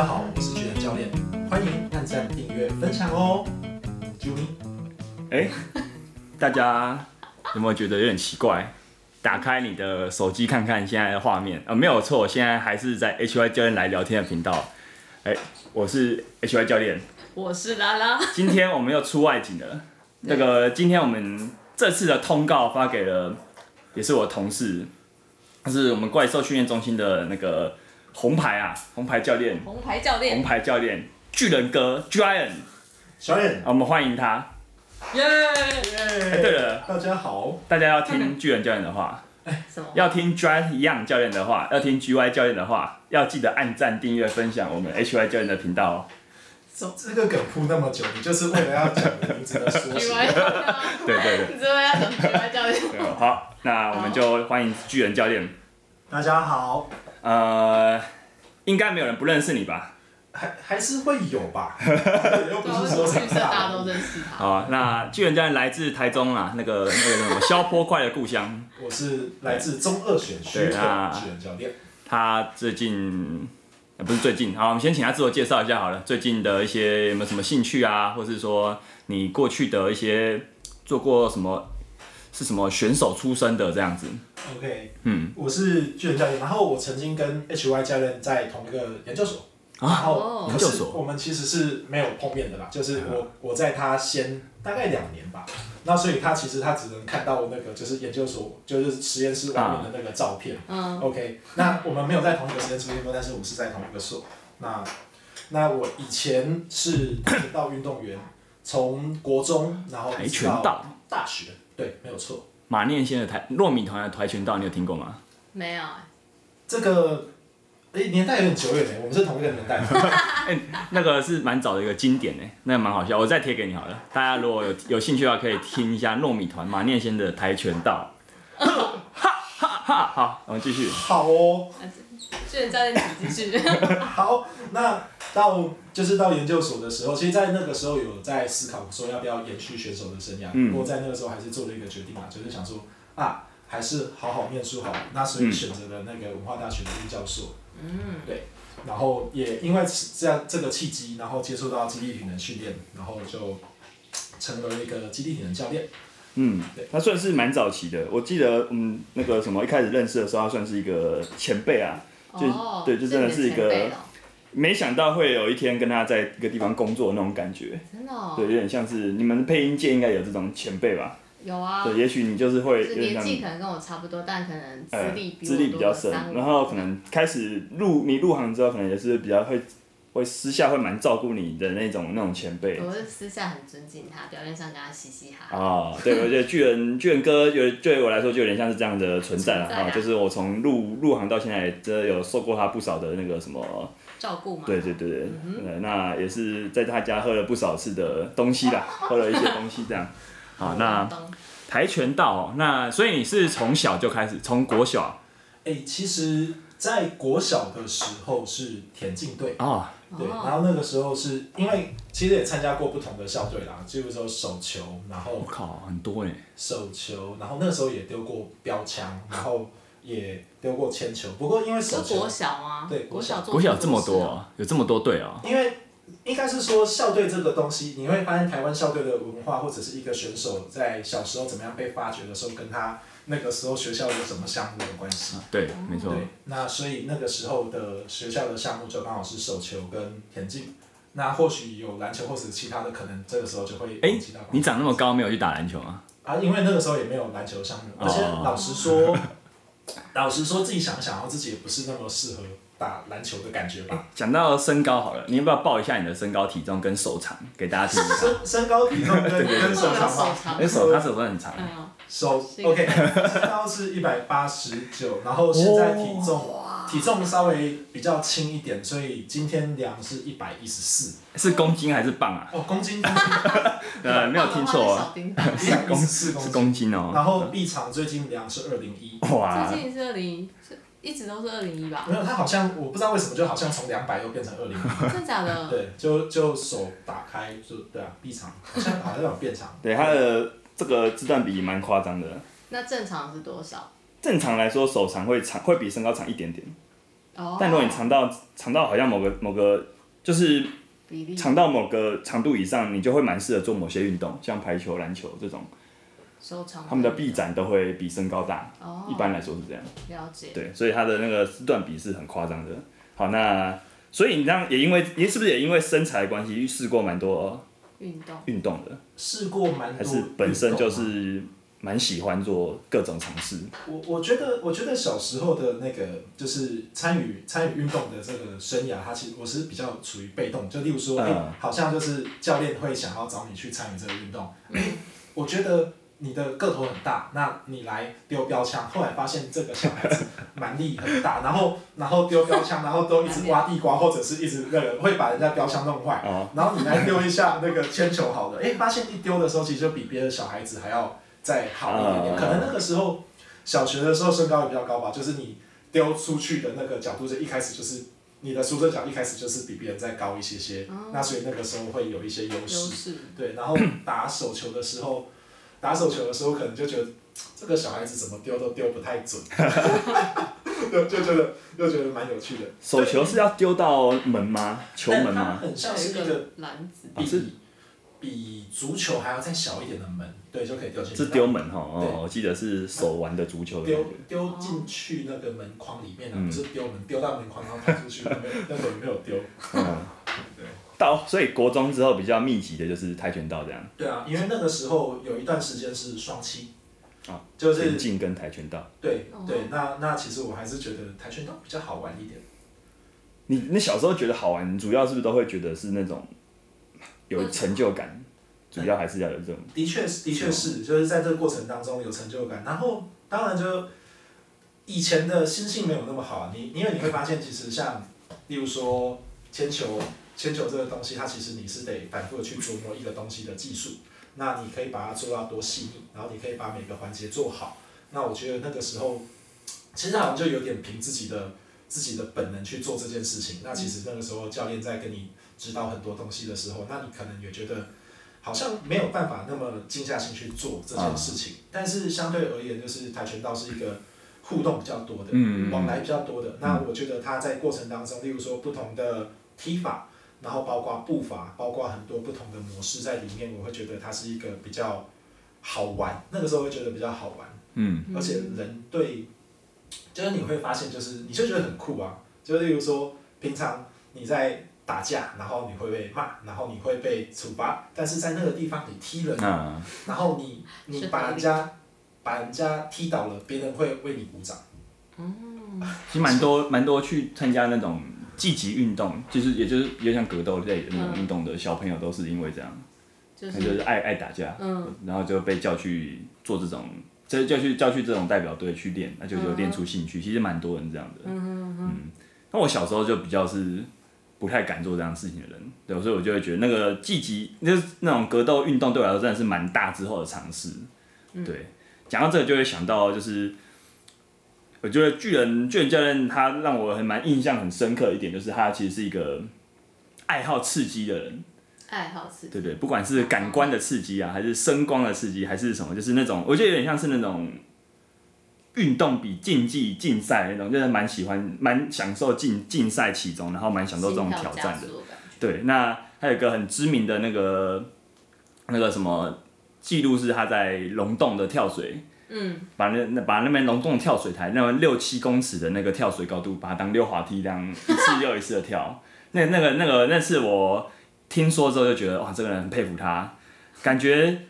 家好，我是巨人教练，欢迎按赞、订阅、分享哦。啾咪，哎，大家有没有觉得有点奇怪？打开你的手机看看现在的画面，呃，没有错，现在还是在 HY 教练来聊天的频道。哎，我是 HY 教练，我是拉拉。今天我们又出外景了。那个，今天我们这次的通告发给了，也是我同事，他是我们怪兽训练中心的那个红牌啊，红牌教练，红牌教练，红牌教练，巨人哥，Giant，小远，我们欢迎他。耶耶！哎，对了，大家好，大家要听巨人教练的话，什么？要听 Giant Young 教练的话，要听 GY 教练的话，要记得按赞、订阅、分享我们 HY 教练的频道哦。这个梗铺那么久，你就是为了要讲名字的缩写。对对对。你知道要讲 GY 教练。好，那我们就欢迎巨人教练。大家好。呃，应该没有人不认识你吧？还还是会有吧。又不是说绿色大家都认识他。好，那巨人教练来自台中啊，那个那个什么消波块的故乡。我是来自中二选区的巨人教练。他最近。不是最近，好，我们先请他自我介绍一下好了。最近的一些有没有什么兴趣啊，或是说你过去的一些做过什么，是什么选手出身的这样子？OK，嗯，我是巨人教练，然后我曾经跟 HY 教练在同一个研究所，啊、然后研究所，我们其实是没有碰面的啦，就是我我在他先大概两年吧。那所以他其实他只能看到那个就是研究所就是实验室外面的那个照片。嗯。OK，那我们没有在同一个实验室出现过，但是我是在同一个所。那那我以前是跆拳道运动员，从国中然后跆拳道大学，对，没有错。马念先的跆糯米团的跆拳道，你有听过吗？没有。这个。哎，年代有点久远呢，我们是同一个年代。哎，那个是蛮早的一个经典呢，那个蛮好笑，我再贴给你好了。大家如果有有兴趣的话，可以听一下糯米团马念先的跆拳道。哈哈哈！好，我们继续。好哦。巨人教练，请继续。好，那到就是到研究所的时候，其实，在那个时候有在思考说要不要延续选手的生涯。嗯。不过在那个时候还是做了一个决定嘛，就是想说啊，还是好好念书好。那所以选择了那个文化大学的预教所。嗯，对，然后也因为这样这个契机，然后接触到基地体能训练，然后就成为了一个基地体能教练。嗯，对，他算是蛮早期的。我记得，嗯，那个什么，一开始认识的时候，他算是一个前辈啊，就、哦、对，就真的是一个，没想到会有一天跟他在一个地方工作的那种感觉。真的、哦。对，有点像是你们配音界应该有这种前辈吧。有啊，对，也许你就是会是年纪可能跟我差不多，但可能资历资历比较深，然后可能开始入你入行之后，可能也是比较会会私下会蛮照顾你的那种那种前辈。我是私下很尊敬他，表面上跟他嘻嘻哈哈。哦，对，我觉得巨人巨人哥有对我来说就有点像是这样的存在了啊，啊，就是我从入入行到现在，真的有受过他不少的那个什么照顾嘛。对对对对、嗯，那也是在他家喝了不少次的东西啦，喝了一些东西这样。好，那。跆拳道，那所以你是从小就开始，从国小？哎、欸，其实，在国小的时候是田径队啊，对，然后那个时候是因为其实也参加过不同的校队啦，就是说手球，然后我靠，很多哎，手球，然后那个时候也丢过标枪，然后也丢过铅球，不过因为手球国小啊？对，国小国小这么多，啊有这么多队啊，因为。应该是说校队这个东西，你会发现台湾校队的文化，或者是一个选手在小时候怎么样被发掘的时候，跟他那个时候学校有什么项目有关系。对，没错。对，那所以那个时候的学校的项目就刚好是手球跟田径。那或许有篮球或者其他的，可能这个时候就会。哎、欸，你长那么高，没有去打篮球吗？啊，因为那个时候也没有篮球项目，而且老实说，老实说自己想想，自己也不是那么适合。打篮球的感觉吧。讲到身高好了，你要不要报一下你的身高体重跟手长给大家听一下？身身高体重跟 跟手长吗？哎，手他手都很长。手 OK，身高是一百八十九，然后现在体重体重稍微比较轻一点，所以今天量是一百一十四。是公斤还是磅啊？哦，公斤。公斤 呃，没有听错啊。是公斤哦。然后臂长最近量是二零一。哇。最近是二零一。一直都是二零一吧？没有，他好像我不知道为什么，就好像从两百又变成二零一。真的假的？对，就就手打开就对啊，臂长好像好像有变长。对，他的这个字段比蛮夸张的。那正常是多少？正常来说，手长会长会比身高长一点点。哦。但如果你长到长到好像某个某个就是长到某个长度以上，你就会蛮适合做某些运动，像排球、篮球这种。收藏。他们的臂展都会比身高大。哦。一般来说是这样。了解。对，所以他的那个丝段比是很夸张的。好，那所以你这样也因为，你是不是也因为身材关系试过蛮多运动运动的？试过蛮多。还是本身就是。蛮喜欢做各种尝试。我我觉得，我觉得小时候的那个就是参与参与运动的这个生涯，它其实我是比较处于被动。就例如说，哎、欸，好像就是教练会想要找你去参与这个运动。我觉得你的个头很大，那你来丢标枪。后来发现这个小孩子蛮力很大，然后然后丢标枪，然后都一直挖地瓜，或者是一直那个会把人家标枪弄坏。然后你来丢一下那个铅球，好的，哎、欸，发现一丢的时候，其实就比别的小孩子还要。再好一点点，可能那个时候小学的时候身高也比较高吧，就是你丢出去的那个角度，就一开始就是你的出生角一开始就是比别人再高一些些，那所以那个时候会有一些优势。对，然后打手球的时候，打手球的时候可能就觉得这个小孩子怎么丢都丢不太准，就 就觉得又觉得蛮有趣的。手球是要丢到门吗？球门吗？很像是一个篮子。比比足球还要再小一点的门。对，就可以丢进去。是丢门哈，哦，我记得是手玩的足球。丢丢进去那个门框里面啊，不是丢门，丢到门框然后跑出去，那那个没有丢。到所以国中之后比较密集的就是跆拳道这样。对啊，因为那个时候有一段时间是双七。啊。就是。田径跟跆拳道。对对，那那其实我还是觉得跆拳道比较好玩一点。你你小时候觉得好玩，主要是不是都会觉得是那种有成就感？主要还是要有这种。的确是，的确是，就是在这个过程当中有成就感。然后，当然就以前的心性没有那么好，你因为你会发现，其实像，例如说铅球，铅球这个东西，它其实你是得反复的去琢磨一个东西的技术。那你可以把它做到多细腻，然后你可以把每个环节做好。那我觉得那个时候，其实好像就有点凭自己的自己的本能去做这件事情。那其实那个时候教练在跟你指导很多东西的时候，那你可能也觉得。好像没有办法那么静下心去做这件事情，但是相对而言，就是跆拳道是一个互动比较多的，嗯、往来比较多的。那我觉得他在过程当中，例如说不同的踢法，然后包括步伐，包括很多不同的模式在里面，我会觉得它是一个比较好玩。那个时候会觉得比较好玩，嗯，而且人对，就是你会发现，就是你就觉得很酷啊。就例如说，平常你在。打架，然后你会被骂，然后你会被处罚，但是在那个地方你踢人，嗯、然后你你把人家把人家踢倒了，别人会为你鼓掌。嗯，其实蛮多蛮多去参加那种积极运动，就是也就是有点像格斗类的那种运动的小朋友，都是因为这样，就是、就是爱爱打架，嗯，然后就被叫去做这种，就叫去叫去这种代表队去练，那就就练出兴趣。其实蛮多人这样的，嗯嗯嗯。那我小时候就比较是。不太敢做这样事情的人，对，所以我就会觉得那个积极，就是那种格斗运动对我来说真的是蛮大之后的尝试。对，讲到这个就会想到，就是我觉得巨人巨人教练他让我很蛮印象很深刻的一点，就是他其实是一个爱好刺激的人。爱好刺激。对对，不管是感官的刺激啊，还是声光的刺激，还是什么，就是那种我觉得有点像是那种。运动比竞技竞赛那种，就是蛮喜欢、蛮享受竞竞赛其中，然后蛮享受这种挑战的。对，那还有一个很知名的那个那个什么记录是他在龙洞的跳水，嗯，把那那把那边龙洞跳水台那边六七公尺的那个跳水高度，把它当溜滑梯这样 一次又一次的跳。那那个那个那次我听说之后就觉得哇，这个人很佩服他，感觉。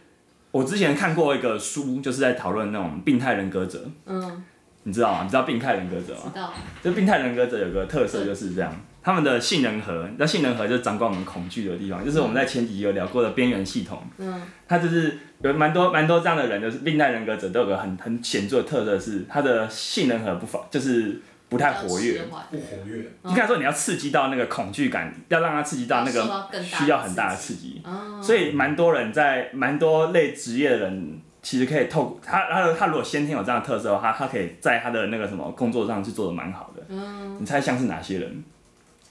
我之前看过一个书，就是在讨论那种病态人格者。嗯，你知道吗？你知道病态人格者吗？知道。就病态人格者有个特色就是这样，他们的杏仁核，那杏仁核就是掌管我们恐惧的地方，就是我们在前几集有聊过的边缘系统。嗯。他就是有蛮多蛮多这样的人，就是病态人格者都有个很很显著的特色是，他的杏仁核不否就是。不太活跃，不活跃。应该说你要刺激到那个恐惧感，要让他刺激到那个需要很大的刺激，所以蛮多人在蛮多类职业的人，其实可以透他他他如果先天有这样的特色的话，他他可以在他的那个什么工作上去做的蛮好的。嗯，你猜像是哪些人？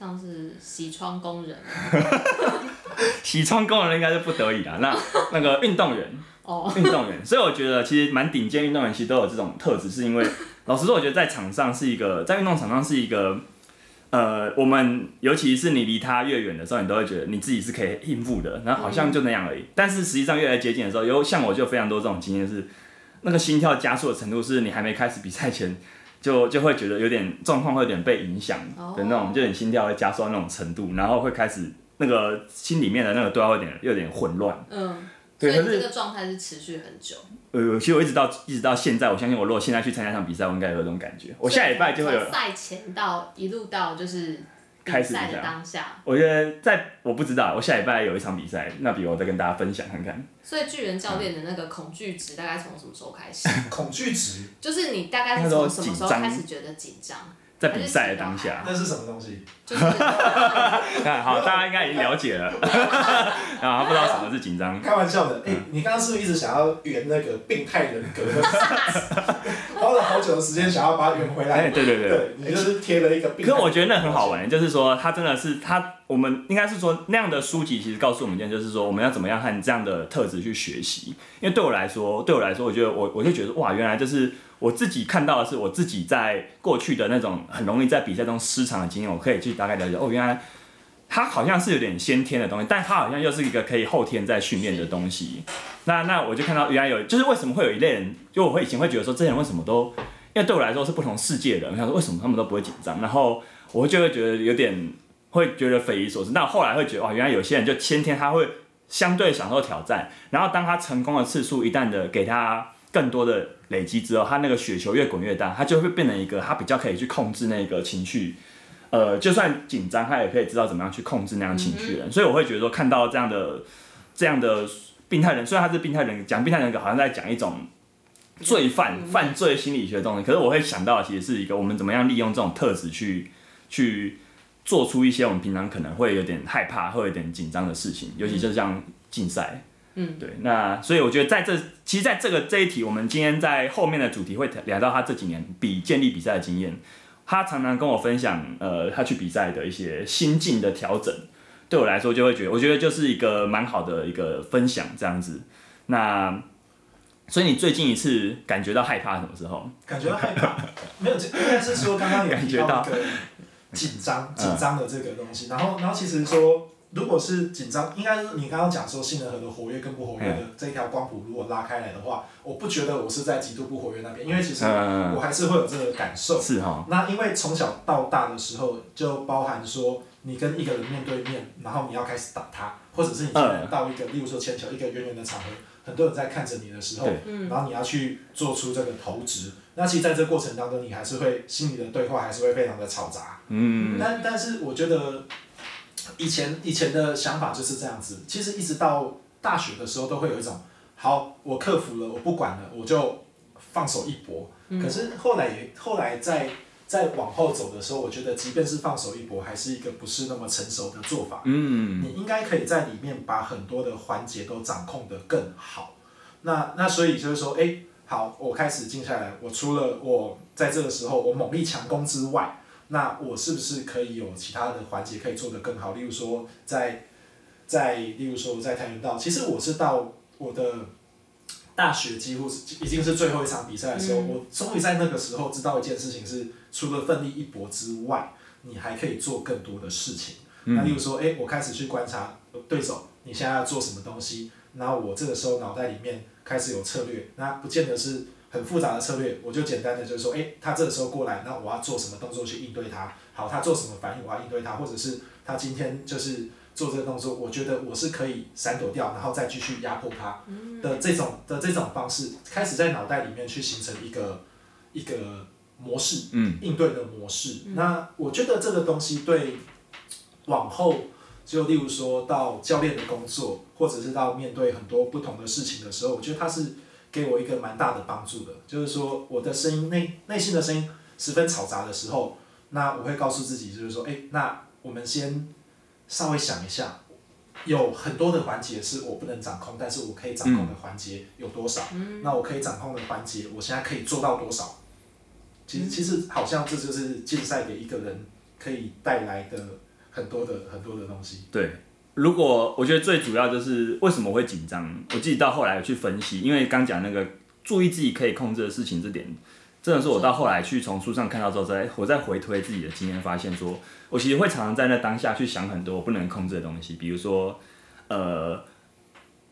像是洗窗工人。洗窗工人应该是不得已的，那那个运动员，哦，运动员，所以我觉得其实蛮顶尖运动员其实都有这种特质，是因为。老实说，我觉得在场上是一个，在运动场上是一个呃，我们尤其是你离他越远的时候，你都会觉得你自己是可以应付的，然后好像就那样而已。嗯、但是实际上越来越接近的时候，有像我就非常多这种经验是，那个心跳加速的程度是你还没开始比赛前就就会觉得有点状况会有点被影响的那种，哦、就你心跳会加速到那种程度，然后会开始那个心里面的那个都要有点有点混乱。嗯。对，所以这个状态是持续很久。呃，其实我一直到一直到现在，我相信我如果现在去参加一场比赛，我应该有这种感觉。我下礼拜就会有。赛前到一路到就是开始赛的当下。我觉得在我不知道，我下礼拜有一场比赛，那比如我再跟大家分享看看。所以巨人教练的那个恐惧值大概从什么时候开始？恐惧值就是你大概是从什么时候开始觉得紧张？在比赛的当下，那是什么东西？看好，大家应该已经了解了，啊，不知道什么是紧张。开玩笑的，哎，你刚刚是不是一直想要圆那个病态人格？花了好久的时间想要把它圆回来。哎，对对对，你就是贴了一个病。可我觉得那很好玩，就是说他真的是他，我们应该是说那样的书籍其实告诉我们一件，就是说我们要怎么样和这样的特质去学习。因为对我来说，对我来说，我觉得我我就觉得哇，原来就是。我自己看到的是，我自己在过去的那种很容易在比赛中失常的经验，我可以去大概了解。哦，原来它好像是有点先天的东西，但它好像又是一个可以后天再训练的东西。那那我就看到原来有，就是为什么会有一类人，就我会以前会觉得说，这些人为什么都，因为对我来说是不同世界的，我想说为什么他们都不会紧张，然后我就会觉得有点会觉得匪夷所思。那后来会觉得，哇，原来有些人就先天他会相对享受挑战，然后当他成功的次数一旦的给他。更多的累积之后，他那个雪球越滚越大，他就会变成一个他比较可以去控制那个情绪，呃，就算紧张，他也可以知道怎么样去控制那样情绪的人。嗯、所以我会觉得说，看到这样的这样的病态人，虽然他是病态人，讲病态人格好像在讲一种罪犯、嗯、犯罪心理学的东西，可是我会想到的其实是一个我们怎么样利用这种特质去去做出一些我们平常可能会有点害怕、会有点紧张的事情，尤其就像竞赛。嗯，对，那所以我觉得在这，其实在这个这一题，我们今天在后面的主题会聊到他这几年比建立比赛的经验，他常常跟我分享，呃，他去比赛的一些心境的调整，对我来说就会觉得，我觉得就是一个蛮好的一个分享这样子。那所以你最近一次感觉到害怕什么时候？感觉到害怕？没有，应该是说刚刚有提到紧张紧张的这个东西，然后然后其实说。如果是紧张，应该是你刚刚讲说杏仁核的活跃跟不活跃的这一条光谱，如果拉开来的话，我不觉得我是在极度不活跃那边，因为其实我还是会有这个感受。是哈。那因为从小到大的时候，就包含说你跟一个人面对面，然后你要开始打他，或者是你到一个，例如说铅球一个圆圆的场合，很多人在看着你的时候，然后你要去做出这个投掷，那其实在这个过程当中，你还是会心里的对话还是会非常的嘈杂。嗯。但但是我觉得。以前以前的想法就是这样子，其实一直到大学的时候都会有一种，好，我克服了，我不管了，我就放手一搏。嗯、可是后来也后来在在往后走的时候，我觉得即便是放手一搏，还是一个不是那么成熟的做法。嗯，你应该可以在里面把很多的环节都掌控得更好。那那所以就是说，哎、欸，好，我开始静下来，我除了我在这个时候我猛力强攻之外。那我是不是可以有其他的环节可以做得更好？例如说在，在在例如说在跆拳道，其实我是到我的大学几乎是已经是最后一场比赛的时候，嗯、我终于在那个时候知道一件事情是，除了奋力一搏之外，你还可以做更多的事情。嗯、那例如说，哎、欸，我开始去观察对手，你现在要做什么东西？然后我这个时候脑袋里面开始有策略，那不见得是。很复杂的策略，我就简单的就是说，诶，他这个时候过来，那我要做什么动作去应对他？好，他做什么反应，我要应对他，或者是他今天就是做这个动作，我觉得我是可以闪躲掉，然后再继续压迫他的这种的这种方式，开始在脑袋里面去形成一个一个模式，嗯应对的模式。那我觉得这个东西对往后就例如说到教练的工作，或者是到面对很多不同的事情的时候，我觉得他是。给我一个蛮大的帮助的，就是说我的声音内内心的声音十分嘈杂的时候，那我会告诉自己，就是说，哎，那我们先稍微想一下，有很多的环节是我不能掌控，但是我可以掌控的环节有多少？嗯、那我可以掌控的环节，我现在可以做到多少？其实，其实好像这就是竞赛给一个人可以带来的很多的很多的东西。对。如果我觉得最主要就是为什么会紧张，我自己到后来去分析，因为刚讲那个注意自己可以控制的事情这点，真的是我到后来去从书上看到之后，再我再回推自己的经验，发现说，我其实会常常在那当下去想很多我不能控制的东西，比如说，呃，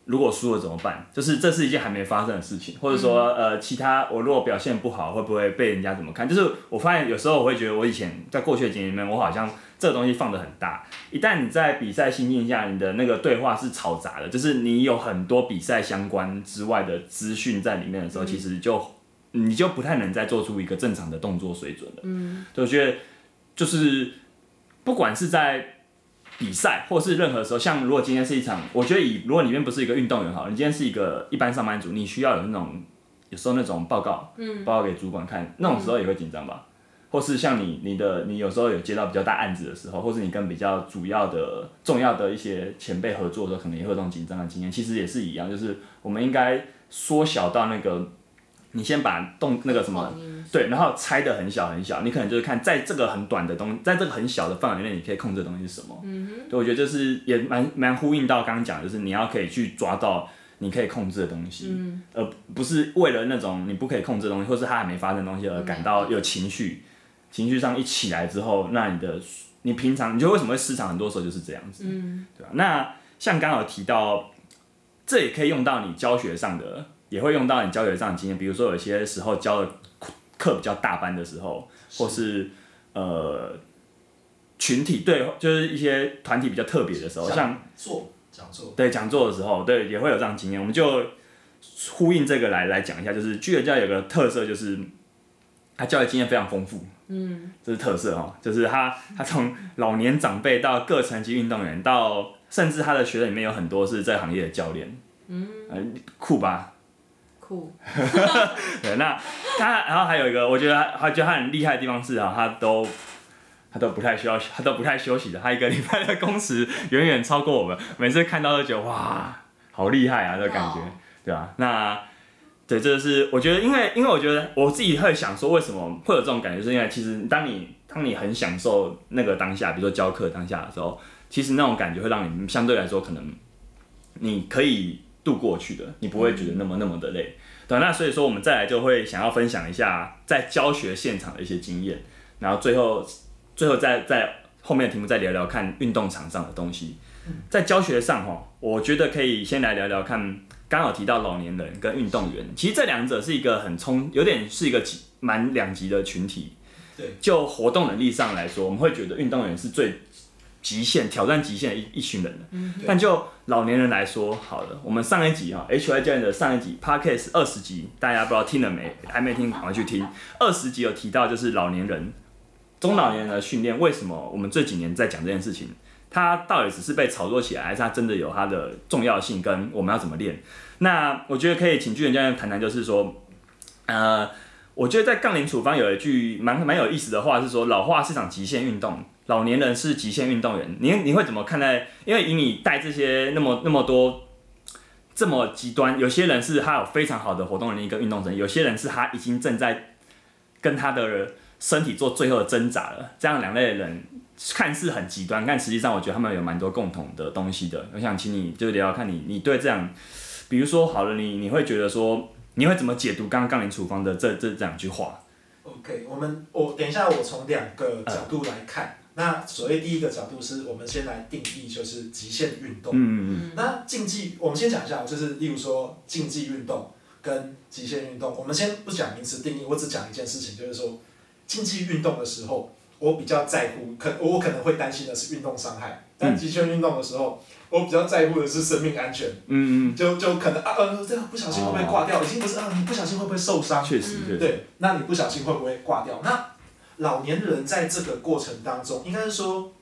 如果输了怎么办？就是这是一件还没发生的事情，或者说，呃，其他我如果表现不好，会不会被人家怎么看？就是我发现有时候我会觉得，我以前在过去的经验里面，我好像这个东西放的很大。一旦你在比赛心境下，你的那个对话是嘈杂的，就是你有很多比赛相关之外的资讯在里面的时候，其实就。你就不太能再做出一个正常的动作水准了。嗯，就我觉得就是不管是在比赛或是任何时候，像如果今天是一场，我觉得以如果里面不是一个运动员好，你今天是一个一般上班族，你需要有那种有时候那种报告，嗯，报告给主管看，那种时候也会紧张吧？或是像你你的你有时候有接到比较大案子的时候，或是你跟比较主要的重要的一些前辈合作的时候，可能也会有这种紧张的经验。其实也是一样，就是我们应该缩小到那个。你先把动那个什么，对，然后拆的很小很小，你可能就是看在这个很短的东，在这个很小的范围内，你可以控制的东西是什么？嗯哼，对，我觉得就是也蛮蛮呼应到刚刚讲的，就是你要可以去抓到你可以控制的东西，嗯，而不是为了那种你不可以控制的东西，或是它还没发生的东西而感到有情绪，情绪上一起来之后，那你的你平常你就为什么会失常？很多时候就是这样子，嗯，对吧？那像刚刚有提到，这也可以用到你教学上的。也会用到你教学上的经验，比如说有些时候教的课比较大班的时候，是或是呃群体对，就是一些团体比较特别的时候，像做讲座，对讲座的时候，对也会有这样经验。我们就呼应这个来来讲一下，就是巨人教有个特色，就是他教育经验非常丰富，嗯，这是特色哦，就是他他从老年长辈到各层级运动员，到甚至他的学生里面有很多是这行业的教练，嗯，酷吧？酷。对，那他然后还有一个，我觉得他觉得他很厉害的地方是啊，他都他都不太需要，他都不太休息的，他一个礼拜的工时远远超过我们，每次看到都觉得哇，好厉害啊，这个感觉，对吧？那对，这是我觉得，因为因为我觉得我自己会想说，为什么会有这种感觉，是因为其实当你当你很享受那个当下，比如说教课当下的时候，其实那种感觉会让你相对来说可能你可以。度过去的，你不会觉得那么那么的累，对，那所以说我们再来就会想要分享一下在教学现场的一些经验，然后最后最后再在后面的题目再聊聊看运动场上的东西。在教学上哈，我觉得可以先来聊聊看，刚好提到老年人跟运动员，其实这两者是一个很冲，有点是一个蛮两极的群体。对，就活动能力上来说，我们会觉得运动员是最。极限挑战极限的一一群人，嗯，但就老年人来说，好了，我们上一集哈，HY 教练的上一集 Podcast 二十集，大家不知道听了没？还没听，赶快去听。二十集有提到就是老年人、中老年人的训练，为什么我们这几年在讲这件事情？它到底只是被炒作起来，还是它真的有它的重要性？跟我们要怎么练？那我觉得可以请巨人教练谈谈，就是说，呃，我觉得在杠铃处方有一句蛮蛮有意思的话，是说老化是场极限运动。老年人是极限运动员，你你会怎么看待？因为以你带这些那么那么多这么极端，有些人是他有非常好的活动能力跟运动能力，有些人是他已经正在跟他的身体做最后的挣扎了。这样两类人看似很极端，但实际上我觉得他们有蛮多共同的东西的。我想请你就聊聊看你你对这样，比如说好了，你你会觉得说你会怎么解读刚刚杠铃处方的这这这两句话？OK，我们我等一下我从两个角度来看。呃那所谓第一个角度是我们先来定义，就是极限运动。嗯嗯。那竞技，我们先讲一下，就是例如说竞技运动跟极限运动，我们先不讲名词定义，我只讲一件事情，就是说竞技运动的时候，我比较在乎，可我可能会担心的是运动伤害，但极限运动的时候，我比较在乎的是生命安全。嗯嗯。就就可能啊呃，这样不小心会不会挂掉？已经不是啊，你不小心会不会受伤？确实。对，那你不小心会不会挂掉？那老年人在这个过程当中，应该是说，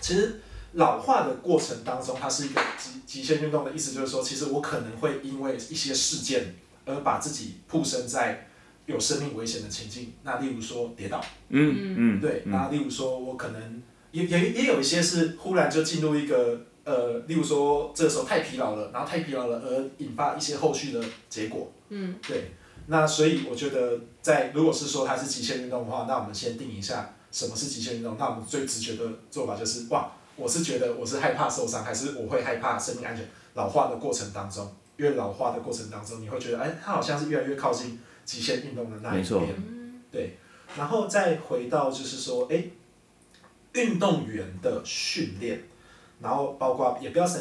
其实老化的过程当中，它是一个极极限运动的意思，就是说，其实我可能会因为一些事件而把自己曝身在有生命危险的情境。那例如说跌倒，嗯嗯，对，那例如说我可能也也也有一些是忽然就进入一个呃，例如说这个时候太疲劳了，然后太疲劳了而引发一些后续的结果，嗯，对。那所以我觉得，在如果是说它是极限运动的话，那我们先定一下什么是极限运动。那我们最直觉的做法就是，哇，我是觉得我是害怕受伤，还是我会害怕生命安全？老化的过程当中，越老化的过程当中，你会觉得，哎，它好像是越来越靠近极限运动的那一边。对，然后再回到就是说，哎，运动员的训练，然后包括也不要省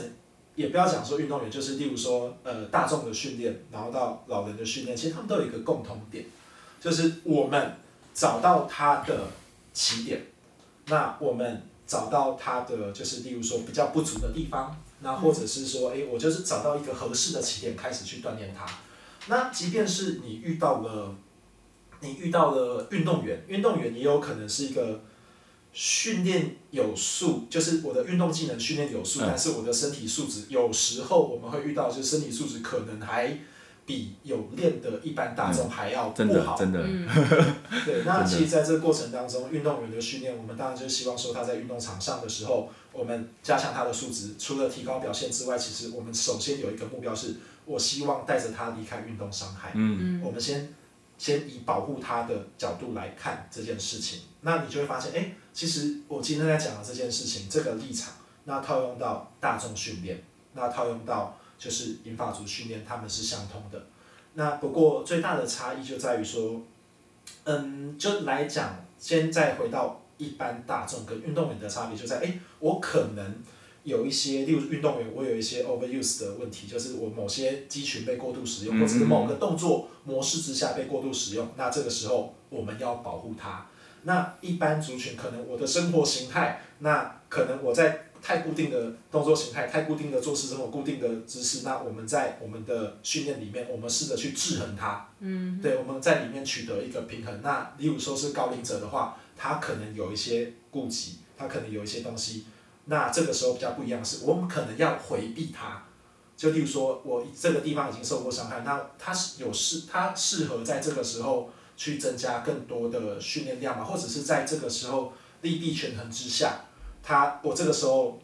也不要讲说运动员，就是例如说呃大众的训练，然后到老人的训练，其实他们都有一个共同点，就是我们找到他的起点，那我们找到他的就是例如说比较不足的地方，那或者是说，哎，我就是找到一个合适的起点开始去锻炼他。那即便是你遇到了，你遇到了运动员，运动员也有可能是一个训练有素，就是我的运动技能训练有素，但是我的身体素质有时候我们会遇到，就是身体素质可能还比有练的一般大众还要不好。真的，真的。对，那其实在这个过程当中，运动员的训练，我们当然就希望说他在运动场上的时候，我们加强他的素质，除了提高表现之外，其实我们首先有一个目标是。我希望带着他离开运动伤害。嗯，我们先先以保护他的角度来看这件事情，那你就会发现，哎，其实我今天在讲的这件事情，这个立场，那套用到大众训练，那套用到就是银发族训练，他们是相通的。那不过最大的差异就在于说，嗯，就来讲，先再回到一般大众跟运动员的差别，就在，哎，我可能。有一些，例如运动员，我有一些 overuse 的问题，就是我某些肌群被过度使用，或者是某个动作模式之下被过度使用，那这个时候我们要保护它。那一般族群可能我的生活形态，那可能我在太固定的动作形态、太固定的做事这种固定的姿势，那我们在我们的训练里面，我们试着去制衡它。嗯。对，我们在里面取得一个平衡。那例如说是高龄者的话，他可能有一些顾忌，他可能有一些东西。那这个时候比较不一样的是，我们可能要回避它，就例如说，我这个地方已经受过伤害，那它是有适，它适合在这个时候去增加更多的训练量嘛，或者是在这个时候利弊权衡之下，它我这个时候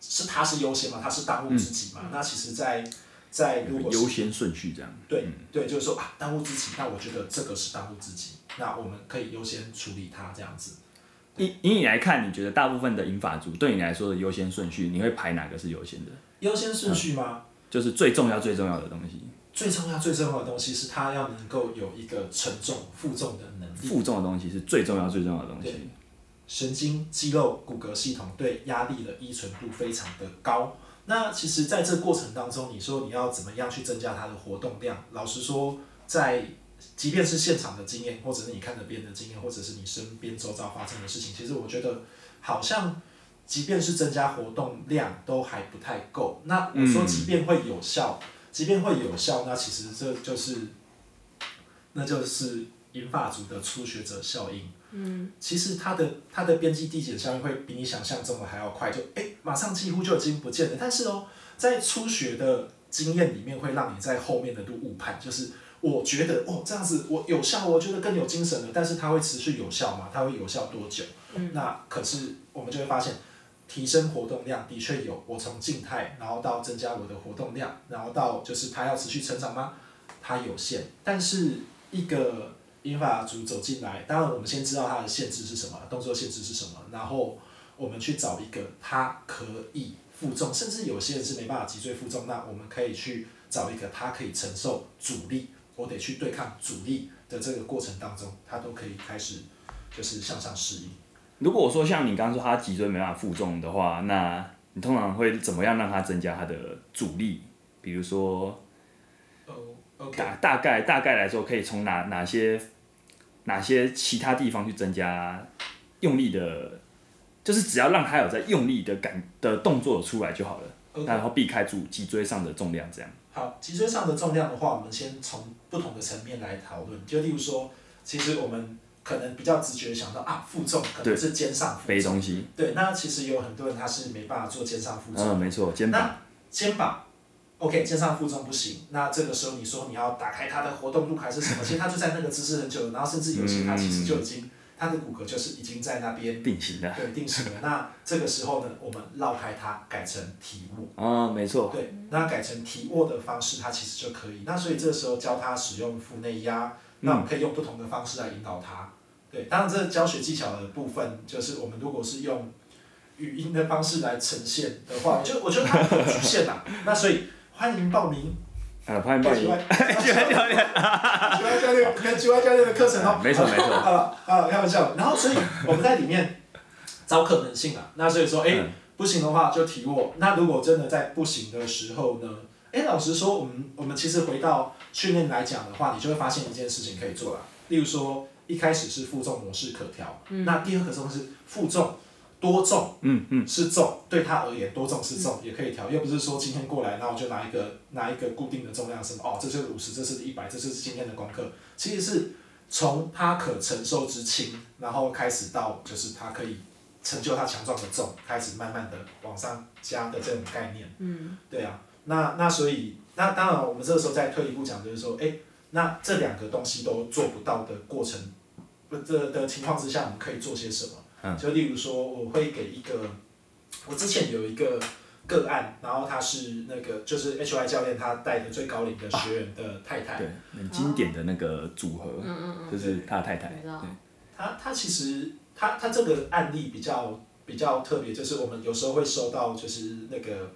是它是优先嘛，它是当务之急嘛，嗯、那其实在，在在如果优先顺序这样，对对，就是说啊，当务之急，那我觉得这个是当务之急，那我们可以优先处理它这样子。以以你来看，你觉得大部分的银发族对你来说的优先顺序，你会排哪个是优先的？优先顺序吗？嗯，就是最重要最重要的东西。最重要最重要的东西是它要能够有一个承重负重的能力。负重的东西是最重要最重要的东西。神经、肌肉、骨骼系统对压力的依存度非常的高。那其实在这过程当中，你说你要怎么样去增加它的活动量？老实说，在即便是现场的经验，或者是你看着别人的经验，或者是你身边周遭发生的事情，其实我觉得好像，即便是增加活动量都还不太够。那我说，即便会有效，即便会有效，那其实这就是，那就是银发族的初学者效应。嗯，其实它的它的边际递减效应会比你想象中的还要快，就哎、欸，马上几乎就已经不见了。但是哦，在初学的经验里面，会让你在后面的路误判，就是。我觉得哦，这样子我有效，我觉得更有精神了。但是它会持续有效吗？它会有效多久？嗯、那可是我们就会发现，提升活动量的确有。我从静态，然后到增加我的活动量，然后到就是它要持续成长吗？它有限。但是一个英法族走进来，当然我们先知道它的限制是什么，动作限制是什么，然后我们去找一个它可以负重，甚至有些人是没办法脊椎负重，那我们可以去找一个它可以承受阻力。我得去对抗阻力的这个过程当中，他都可以开始就是向上适应。如果我说像你刚刚说他脊椎没办法负重的话，那你通常会怎么样让他增加他的阻力？比如说，大、oh, okay. 大概大概来说，可以从哪哪些哪些其他地方去增加用力的，就是只要让他有在用力的感的动作出来就好了.然后避开主脊椎上的重量这样。好，脊椎上的重量的话，我们先从不同的层面来讨论。就例如说，其实我们可能比较直觉想到啊，负重可能是肩上负重。背东西。对，那其实有很多人他是没办法做肩上负重。嗯，没错，肩膀。那肩膀，OK，肩上负重不行。那这个时候你说你要打开他的活动度还是什么？其实他就在那个姿势很久了，然后甚至有些他其实就已经。它的骨骼就是已经在那边定型了，对，定型了。那这个时候呢，我们绕开它，改成提握。啊、哦，没错。对，那改成提握的方式，它其实就可以。那所以这个时候教他使用腹内压，那我们可以用不同的方式来引导他。对，当然这教学技巧的部分，就是我们如果是用语音的方式来呈现的话，就我觉得它很局限啦。那所以欢迎报名。呃，潘潘 教练，HY 教练，HY 教练跟 HY 教练的课程哦，没错没错，啊啊，开玩笑，然后所以我们在里面找可能性啊，那所以说，哎，不行的话就提我，那如果真的在不行的时候呢，哎，老实说，我们我们其实回到训练来讲的话，你就会发现一件事情可以做了，例如说一开始是负重模式可调，嗯、那第二个重是负重。多重，嗯嗯，是重，对他而言多重是重，也可以调，又不是说今天过来，那我就拿一个拿一个固定的重量什么，哦，这是五十，这是一百，这就是今天的功课，其实是从他可承受之轻，然后开始到就是他可以成就他强壮的重，开始慢慢的往上加的这种概念，嗯，对啊，那那所以那当然我们这个时候再退一步讲，就是说，哎，那这两个东西都做不到的过程，不这的情况之下，我们可以做些什么？就例如说，我会给一个，我之前有一个个案，然后他是那个就是 HY 教练他带的最高龄的学员的太太，对，很经典的那个组合，嗯嗯嗯就是他的太太。对，他他其实他他这个案例比较比较特别，就是我们有时候会收到就是那个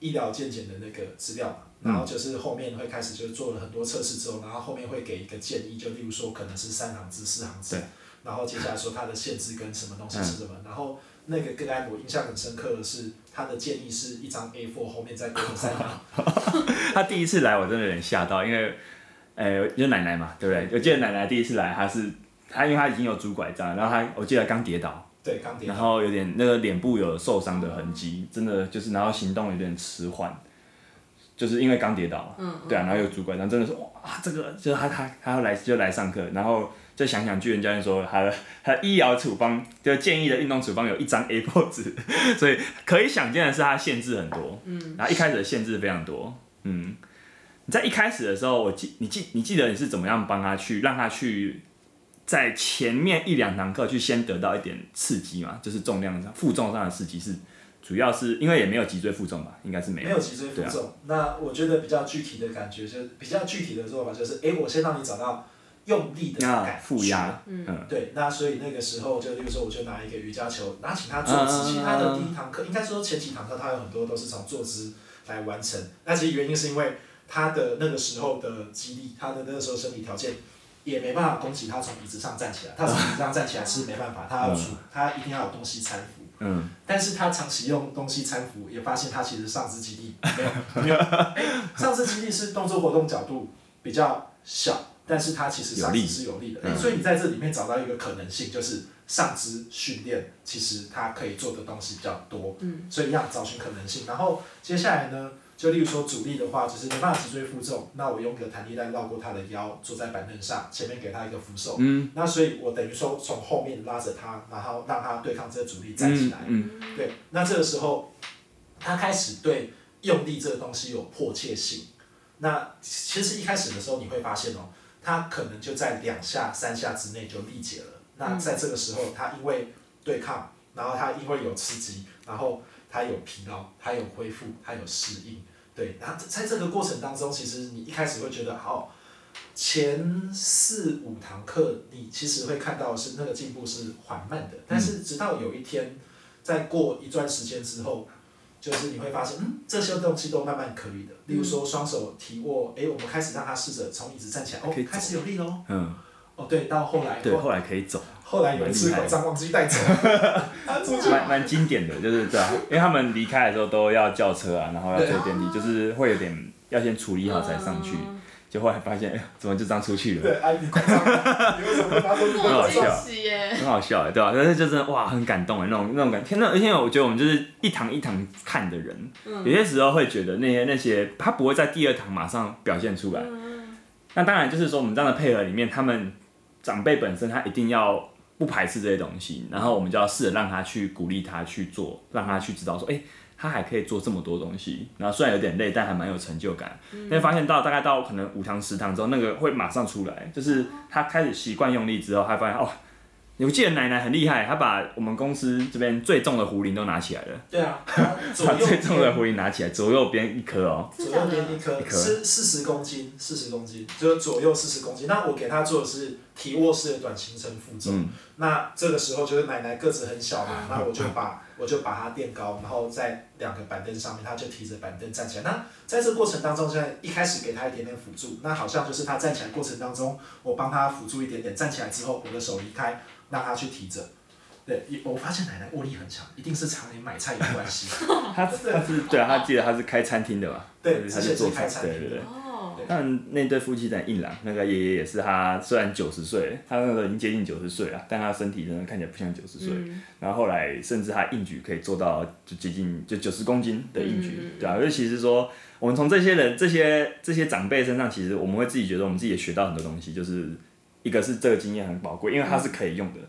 医疗健检的那个资料嘛，然后就是后面会开始就是做了很多测试之后，然后后面会给一个建议，就例如说可能是三行字、四行字。然后接下来说他的限制跟什么东西是什么，嗯、然后那个个案我印象很深刻的是，他的建议是一张 A4 后面再多三行。他第一次来我真的有点吓到，因为，呃，就奶奶嘛，对不对？我记得奶奶第一次来，她是她因为她已经有拄拐杖，然后她我记得刚跌倒，对，刚跌倒，然后有点那个脸部有受伤的痕迹，真的就是然后行动有点迟缓，就是因为刚跌倒，嗯，对啊，然后有拄拐杖，真的是哇，这个就是他他他要来就来上课，然后。就想想巨人教练说他的他的医疗处方就建议的运动处方有一张 A4 纸，所以可以想见的是他限制很多，嗯，然后一开始的限制非常多，嗯，你在一开始的时候，我记你记你记得你是怎么样帮他去让他去在前面一两堂课去先得到一点刺激嘛，就是重量上负重上的刺激是主要是因为也没有脊椎负重吧，应该是没有，没有脊椎负重，啊、那我觉得比较具体的感觉就是比较具体的做法就是，哎，我先让你找到。用力的感觉，负压，嗯，对，那所以那个时候就，比如说，我就拿一个瑜伽球，拿起他坐姿，其实他的第一堂课，应该说前几堂课，他有很多都是从坐姿来完成。那其实原因是因为他的那个时候的肌力，他的那个时候身体条件也没办法供给他从椅子上站起来，他从椅子上站起来是没办法，他要出，他一定要有东西搀扶。嗯。但是他长期用东西搀扶，也发现他其实上肢肌力没有没有，哎，上肢肌力是动作活动角度比较小。但是它其实上肢是有力的，力所以你在这里面找到一个可能性，就是上肢训练其实它可以做的东西比较多，嗯，所以要找寻可能性。然后接下来呢，就例如说阻力的话，就是没办法脊椎负重，那我用个弹力带绕过他的腰，坐在板凳上，前面给他一个扶手，嗯，那所以我等于说从后面拉着他，然后让他对抗这个阻力站起来，嗯，嗯。对，那这个时候他开始对用力这个东西有迫切性。那其实一开始的时候你会发现哦。他可能就在两下、三下之内就力竭了。那在这个时候，他因为对抗，然后他因为有刺激，然后他有疲劳，他有恢复，他有适应。对，然后在这个过程当中，其实你一开始会觉得，好，前四五堂课，你其实会看到是那个进步是缓慢的。但是直到有一天，在过一段时间之后。就是你会发现，嗯，这些东西都慢慢可以的。例如说，双手提握，哎，我们开始让他试着从椅子站起来，哦，开始有力喽。嗯。哦，对，到后来。对，后来可以走。后来有一次拐杖忘记带走。蛮蛮经典的，就是这样，因为他们离开的时候都要叫车啊，然后要坐电梯，就是会有点要先处理好才上去。就后来发现，哎，怎么就这样出去了？对？很好笑，很好笑哎，对吧？但是就是哇，很感动哎，那种那种感，天呐，而且我觉得我们就是一堂一堂看的人，有些时候会觉得那些那些他不会在第二堂马上表现出来。那当然就是说，我们这样的配合里面，他们长辈本身他一定要不排斥这些东西，然后我们就要试着让他去鼓励他去做，让他去知道说，哎。他还可以做这么多东西，然后虽然有点累，但还蛮有成就感。因为、嗯、发现到大概到可能五堂十堂之后，那个会马上出来，就是他开始习惯用力之后，他发现哦，我记得奶奶很厉害，她把我们公司这边最重的壶铃都拿起来了。对啊，把最重的壶铃拿起来，左右边一颗哦。左右边一颗，是四十公斤，四十公斤，就是左右四十公斤。那我给他做的是提握式的短行程负重。嗯、那这个时候就是奶奶个子很小嘛，那我就把。我就把它垫高，然后在两个板凳上面，他就提着板凳站起来。那在这过程当中，现在一开始给他一点点辅助，那好像就是他站起来过程当中，我帮他辅助一点点，站起来之后，我的手离开，让他去提着。对，我发现奶奶握力很强，一定是常年买菜有关系。他他是对啊，他记得他是开餐厅的嘛，对，他是做开餐厅的。对对对。他们那对夫妻在硬朗，那个爷爷也是他，虽然九十岁，他那个已经接近九十岁了，但他身体真的看起来不像九十岁。嗯、然后后来甚至他硬举可以做到就接近就九十公斤的硬举，嗯、对啊，因为其是说我们从这些人、这些这些长辈身上，其实我们会自己觉得我们自己也学到很多东西，就是一个是这个经验很宝贵，因为它是可以用的。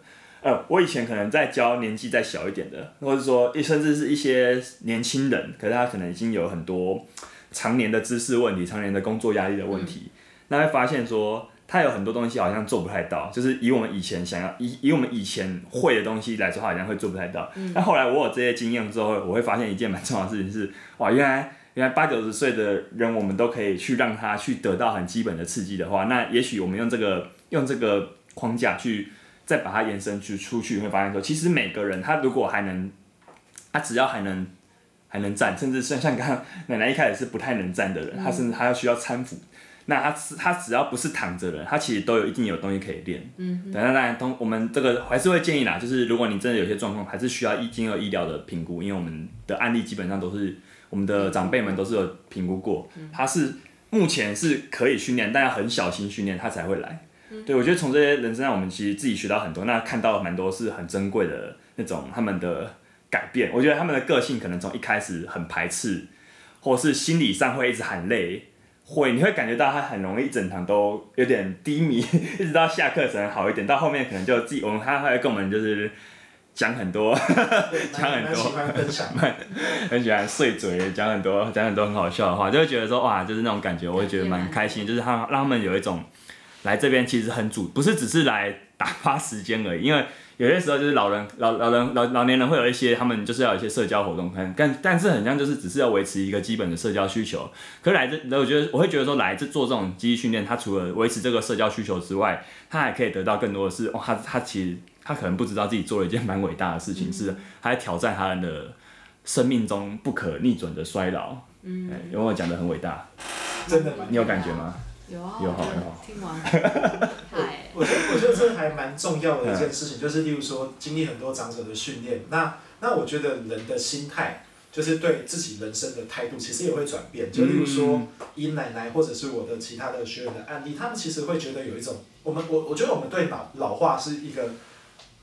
嗯、呃，我以前可能在教年纪再小一点的，或者说甚至是一些年轻人，可是他可能已经有很多。常年的知识问题，常年的工作压力的问题，嗯、那会发现说他有很多东西好像做不太到，就是以我们以前想要以以我们以前会的东西来说，好像会做不太到。那、嗯、后来我有这些经验之后，我会发现一件蛮重要的事情是，哇，原来原来八九十岁的人，我们都可以去让他去得到很基本的刺激的话，那也许我们用这个用这个框架去再把它延伸去出去，你会发现说，其实每个人他如果还能，他只要还能。还能站，甚至像像刚刚奶奶一开始是不太能站的人，她、嗯、甚至还要需要搀扶。那他他只要不是躺着的，他其实都有一定有东西可以练。嗯哼。当然当然，通我们这个还是会建议啦，就是如果你真的有些状况，还是需要医经过医疗的评估，因为我们的案例基本上都是我们的长辈们都是有评估过，他是目前是可以训练，但要很小心训练他才会来。嗯、对，我觉得从这些人身上，我们其实自己学到很多，那看到蛮多是很珍贵的那种他们的。改变，我觉得他们的个性可能从一开始很排斥，或是心理上会一直喊累，会你会感觉到他很容易一整堂都有点低迷，一直到下课才能好一点，到后面可能就自己我们他会跟我们就是讲很多，讲很多，很喜欢分享，很喜欢碎嘴，讲很多讲很多很好笑的话，就会觉得说哇，就是那种感觉，我会觉得蛮开心，就是他让他们有一种来这边其实很主，不是只是来打发时间而已，因为。有些时候就是老人、老老人、老老年人会有一些，他们就是要有一些社交活动，看，但但是很像就是只是要维持一个基本的社交需求。可是来这，我觉得我会觉得说来这做这种肌力训练，他除了维持这个社交需求之外，他还可以得到更多的是，哦，他他其实他可能不知道自己做了一件蛮伟大的事情，嗯、是他在挑战他人的生命中不可逆转的衰老。嗯，因为我讲的很伟大，真的吗？你有感觉吗？有啊，有好有好。听完。我觉得我觉得这还蛮重要的一件事情，就是例如说经历很多长者的训练，那那我觉得人的心态，就是对自己人生的态度，其实也会转变。就例如说，以奶奶或者是我的其他的学员的案例，他们其实会觉得有一种，我们我我觉得我们对老老化是一个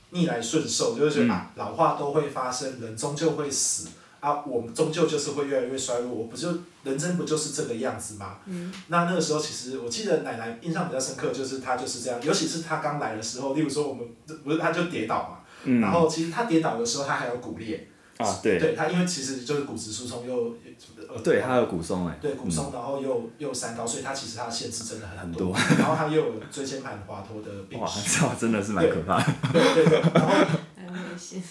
逆来顺受，就是说啊，老化都会发生，人终究会死。啊，我们终究就是会越来越衰弱，我不就人生不就是这个样子吗？嗯、那那个时候，其实我记得奶奶印象比较深刻，就是她就是这样，尤其是她刚来的时候，例如说我们不是她就跌倒嘛，嗯、然后其实她跌倒的时候，她还有骨裂。啊，对，对他，因为其实就是骨质疏松又，呃，对，他有骨松哎，对，骨松，然后又又三高，所以她其实她的限制真的很多，然后她又有椎间盘滑脱的病史，哇，真的是蛮可怕的，对对对，然后，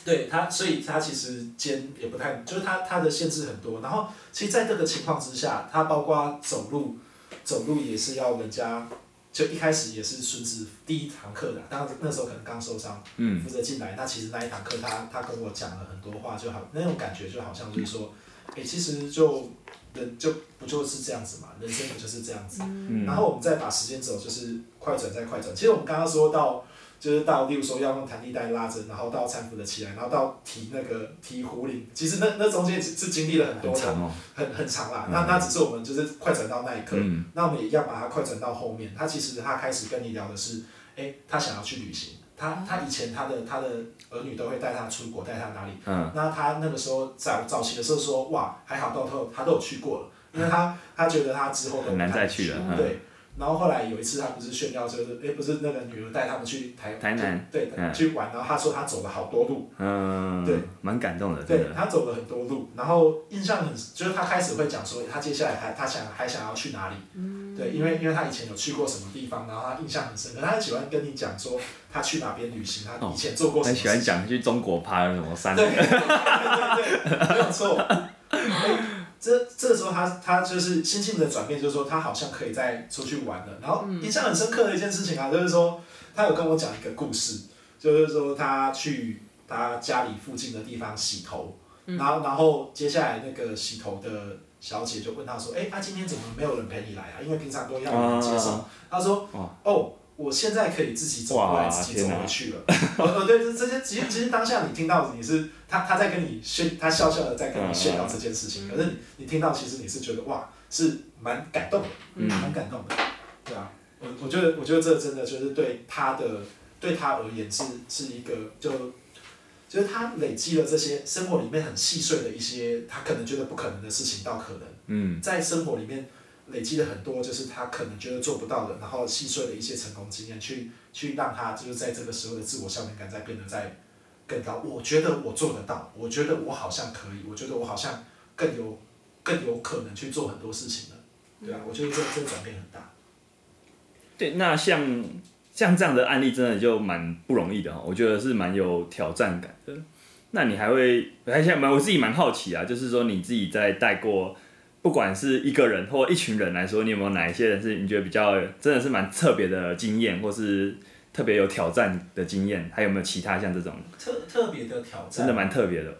对他，所以他其实肩也不太，就是他他的限制很多，然后其实在这个情况之下，他包括走路，走路也是要人家。就一开始也是孙子第一堂课的，当时那时候可能刚受伤，嗯负责进来。那其实那一堂课他他跟我讲了很多话，就好那种感觉就好像就是说，诶、欸，其实就人就不就是这样子嘛，人生不就是这样子。嗯、然后我们再把时间轴就是快转再快转。其实我们刚刚说到。就是到，例如说要用弹力带拉着，然后到搀扶的起来，然后到提那个提壶铃，其实那那中间是经历了很多的，很长，哦、很，很长啦。嗯、那那只是我们就是快转到那一刻，嗯、那我们也要把它快转到后面。他其实他开始跟你聊的是，哎、欸，他想要去旅行。他他以前他的他的儿女都会带他出国，带他哪里？嗯、那他那个时候早早期的时候说，哇，还好到头他都有去过了，因为他 他觉得他之后很难再去了，嗯、对。然后后来有一次，他不是炫耀，就是哎，不是那个女儿带他们去台台南，对，去玩。然后他说他走了好多路，嗯，对，蛮感动的。对，他走了很多路，然后印象很，就是他开始会讲说，他接下来还他想还想要去哪里？嗯，对，因为因为他以前有去过什么地方，然后他印象很深刻，他很喜欢跟你讲说他去哪边旅行，他以前做过什么。很喜欢讲去中国爬什么山。对对对对，没有错。这这个时候他他就是心境的转变，就是说他好像可以再出去玩了。然后印象很深刻的一件事情啊，就是说他有跟我讲一个故事，就是说他去他家里附近的地方洗头，然后然后接下来那个洗头的小姐就问他说，哎，他今天怎么没有人陪你来啊？因为平常都要有人接送。他说，哦。我现在可以自己走过来，自己走回去了。呃 呃，对，这这些其实其实当下你听到你是他他在跟你炫，他笑笑的在跟你炫耀这件事情。可是你你听到其实你是觉得哇，是蛮感动的，嗯，蛮感动的，对啊。我我觉得我觉得这真的就是对他的对他而言是是一个就就是他累积了这些生活里面很细碎的一些他可能觉得不可能的事情到可能，嗯，在生活里面。累积了很多，就是他可能觉得做不到的，然后细碎的一些成功经验，去去让他就是在这个时候的自我效能感再变得再更高。我觉得我做得到，我觉得我好像可以，我觉得我好像更有更有可能去做很多事情了，对啊，我觉得这这转变很大。对，那像像这样的案例，真的就蛮不容易的哈，我觉得是蛮有挑战感的。那你还会，还像蛮我自己蛮好奇啊，就是说你自己在带过。不管是一个人或一群人来说，你有没有哪一些人是你觉得比较真的是蛮特别的经验，或是特别有挑战的经验？还有没有其他像这种特特别的挑战？真的蛮特别的。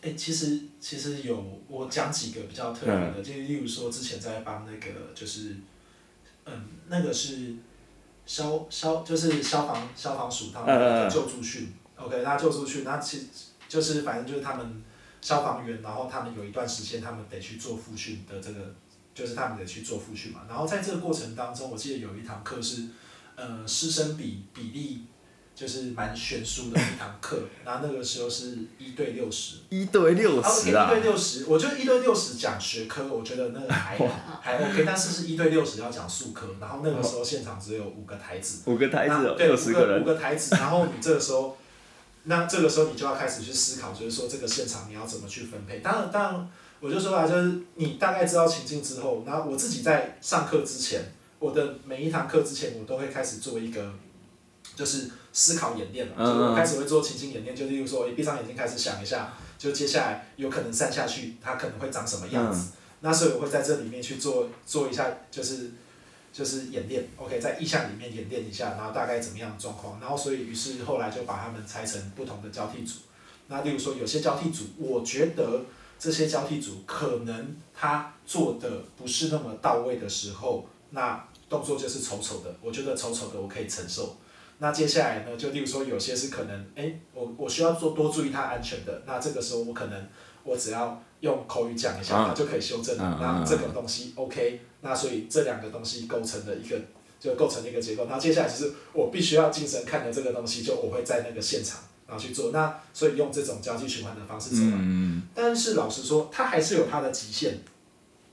哎、欸，其实其实有我讲几个比较特别的，嗯、就例如说之前在帮那个就是嗯那个是消消就是消防消防署他们的救助训、嗯、，OK，那救助训，那其实就是反正就是他们。消防员，然后他们有一段时间，他们得去做复训的这个，就是他们得去做复训嘛。然后在这个过程当中，我记得有一堂课是，呃，师生比比例就是蛮悬殊的一堂课。然后那个时候是一对六十。一对六十啊。一对六十，我觉得一对六十讲学科，我觉得那个还 还 OK，但是是一对六十要讲数科。然后那个时候现场只有五个台子。五个台子，对，五个。五个台子，然后你这个时候。那这个时候你就要开始去思考，就是说这个现场你要怎么去分配。当然，当然，我就说啊，就是你大概知道情境之后，然后我自己在上课之前，我的每一堂课之前，我都会开始做一个，就是思考演练嘛。嗯嗯。就是我开始会做情境演练，就例如说，我闭上眼睛开始想一下，就接下来有可能散下去，它可能会长什么样子。嗯。那所以我会在这里面去做做一下，就是。就是演练，OK，在意象里面演练一下，然后大概怎么样的状况，然后所以于是后来就把他们拆成不同的交替组。那例如说有些交替组，我觉得这些交替组可能他做的不是那么到位的时候，那动作就是丑丑的，我觉得丑丑的我可以承受。那接下来呢，就例如说有些是可能，哎，我我需要做多注意他安全的，那这个时候我可能我只要用口语讲一下，他就可以修正，那这个东西 OK。那所以这两个东西构成的一个，就构成了一个结构。那接下来就是我必须要精神看的这个东西，就我会在那个现场然后去做。那所以用这种交际循环的方式走。嗯。但是老实说，它还是有它的极限。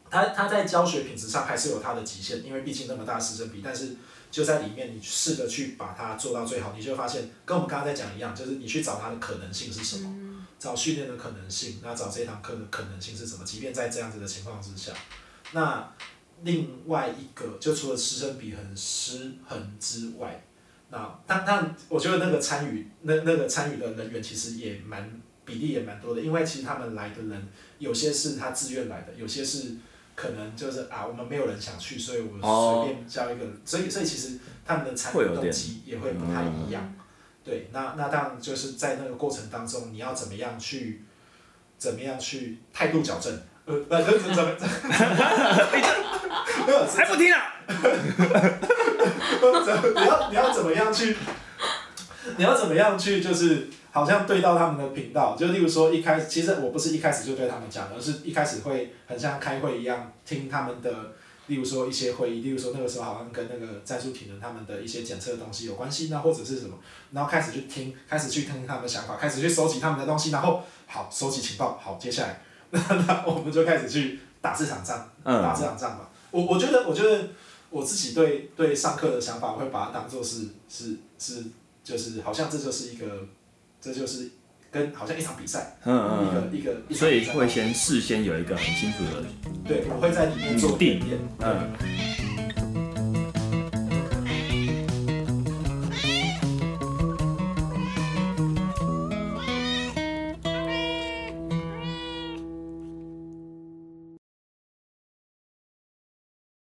它它在教学品质上还是有它的极限，因为毕竟那么大师生比。但是就在里面，你试着去把它做到最好，你就会发现跟我们刚刚在讲一样，就是你去找它的可能性是什么，找训练的可能性，那找这堂课的可能性是什么？即便在这样子的情况之下，那。另外一个，就除了师生比很失衡之外，那但但我觉得那个参与那那个参与的人员其实也蛮比例也蛮多的，因为其实他们来的人有些是他自愿来的，有些是可能就是啊我们没有人想去，所以我随便教一个，所以所以其实他们的参与动机也会不太一样。对，那那当然就是在那个过程当中，你要怎么样去怎么样去态度矫正，呃不怎么怎么怎么。还不听啊！你要你要怎么样去？你要怎么样去？就是好像对到他们的频道，就例如说一开始，其实我不是一开始就对他们讲，而是一开始会很像开会一样听他们的，例如说一些会议，例如说那个时候好像跟那个战术体能他们的一些检测的东西有关系，那或者是什么，然后开始去听，开始去听他们的想法，开始去收集他们的东西，然后好收集情报，好接下来，那那我们就开始去打这场仗，打这场仗吧。我我觉得，我觉得我自己对对上课的想法，会把它当做是是是，就是好像这就是一个，这就是跟好像一场比赛，嗯嗯，一个一个，所以会先事先有一个很清楚的，对，我会在里面做定。点，嗯。